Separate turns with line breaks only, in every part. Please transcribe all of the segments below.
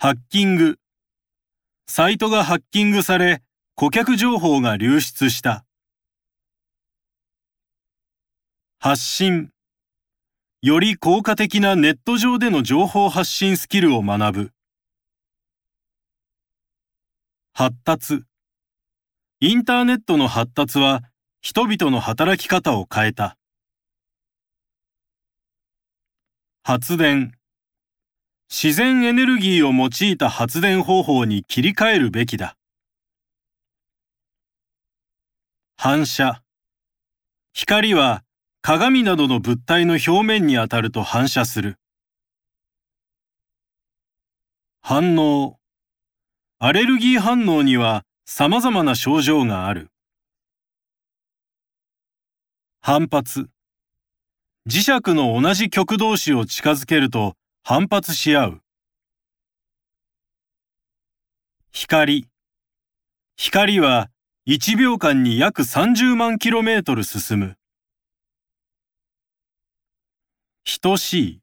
ハッキング。サイトがハッキングされ、顧客情報が流出した。発信。より効果的なネット上での情報発信スキルを学ぶ。発達。インターネットの発達は人々の働き方を変えた。発電。自然エネルギーを用いた発電方法に切り替えるべきだ。反射。光は鏡などの物体の表面に当たると反射する。反応。アレルギー反応には様々な症状がある。反発。磁石の同じ極同士を近づけると反発し合う。光。光は1秒間に約30万キロメートル進む。等しい。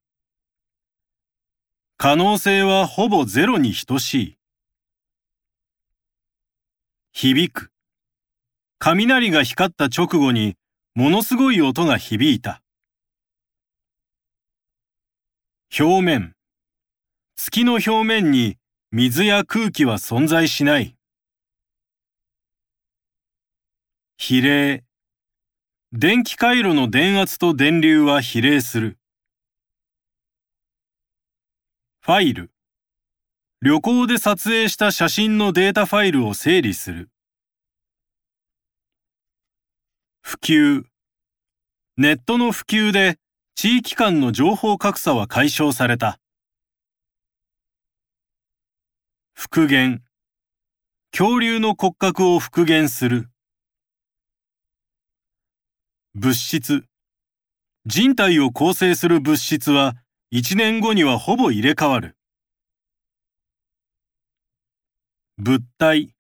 可能性はほぼゼロに等しい。響く。雷が光った直後にものすごい音が響いた。表面。月の表面に水や空気は存在しない。比例。電気回路の電圧と電流は比例する。ファイル。旅行で撮影した写真のデータファイルを整理する。普及。ネットの普及で地域間の情報格差は解消された。復元。恐竜の骨格を復元する。物質。人体を構成する物質は1年後にはほぼ入れ替わる。物体。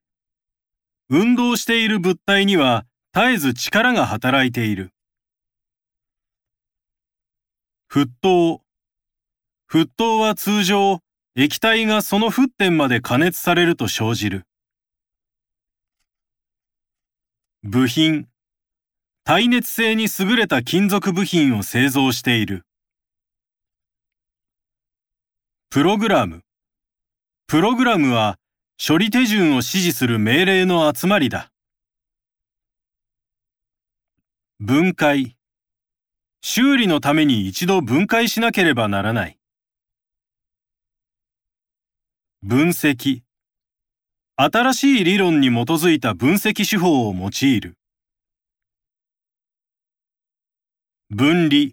運動している物体には絶えず力が働いている。沸騰。沸騰は通常、液体がその沸点まで加熱されると生じる。部品。耐熱性に優れた金属部品を製造している。プログラム。プログラムは処理手順を指示する命令の集まりだ。分解。修理のために一度分解しなければならない。分析。新しい理論に基づいた分析手法を用いる。分離。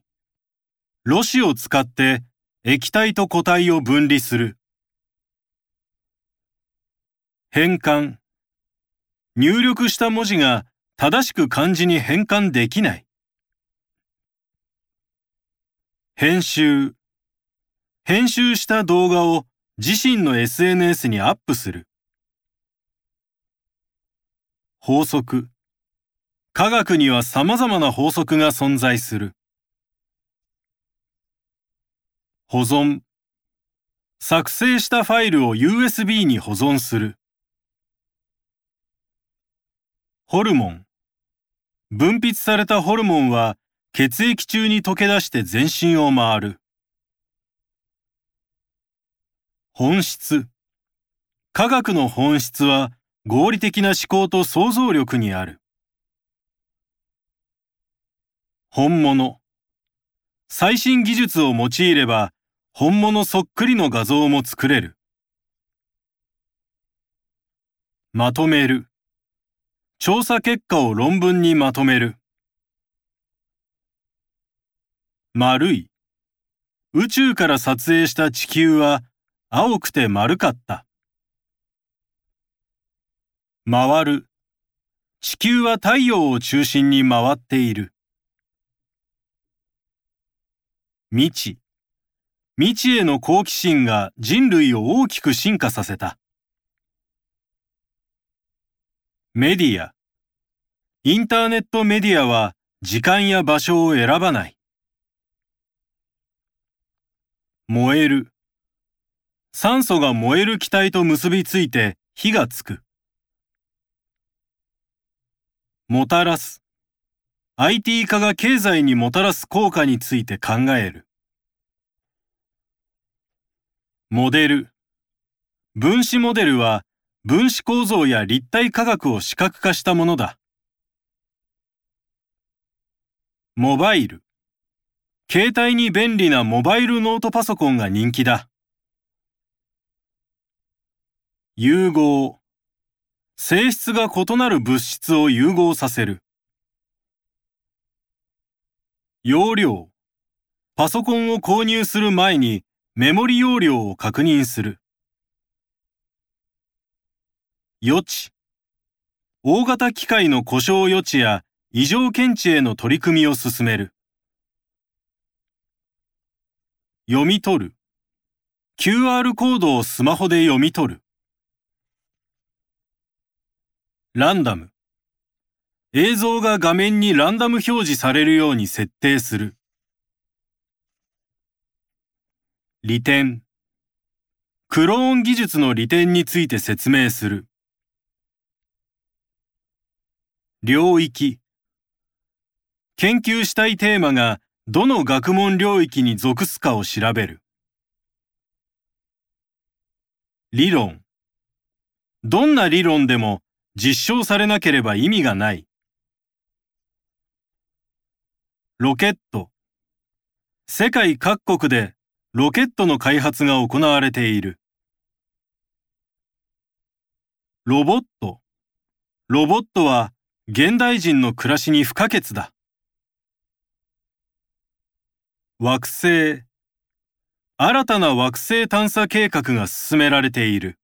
ろ紙を使って液体と固体を分離する。変換。入力した文字が正しく漢字に変換できない。編集。編集した動画を自身の SNS にアップする。法則。科学には様々な法則が存在する。保存。作成したファイルを USB に保存する。ホルモン。分泌されたホルモンは血液中に溶け出して全身を回る。本質。科学の本質は合理的な思考と想像力にある。本物。最新技術を用いれば本物そっくりの画像も作れる。まとめる。調査結果を論文にまとめる。丸い。宇宙から撮影した地球は青くて丸かった。回る。地球は太陽を中心に回っている。未知。未知への好奇心が人類を大きく進化させた。メディア。インターネットメディアは時間や場所を選ばない。燃える。酸素が燃える気体と結びついて火がつく。もたらす。IT 化が経済にもたらす効果について考える。モデル。分子モデルは分子構造や立体化学を視覚化したものだ。モバイル。携帯に便利なモバイルノートパソコンが人気だ。融合。性質が異なる物質を融合させる。容量。パソコンを購入する前にメモリ容量を確認する。予知。大型機械の故障予知や異常検知への取り組みを進める。読み取る。QR コードをスマホで読み取る。ランダム。映像が画面にランダム表示されるように設定する。利点。クローン技術の利点について説明する。領域。研究したいテーマがどの学問領域に属すかを調べる。理論。どんな理論でも実証されなければ意味がない。ロケット。世界各国でロケットの開発が行われている。ロボット。ロボットは現代人の暮らしに不可欠だ。惑星。新たな惑星探査計画が進められている。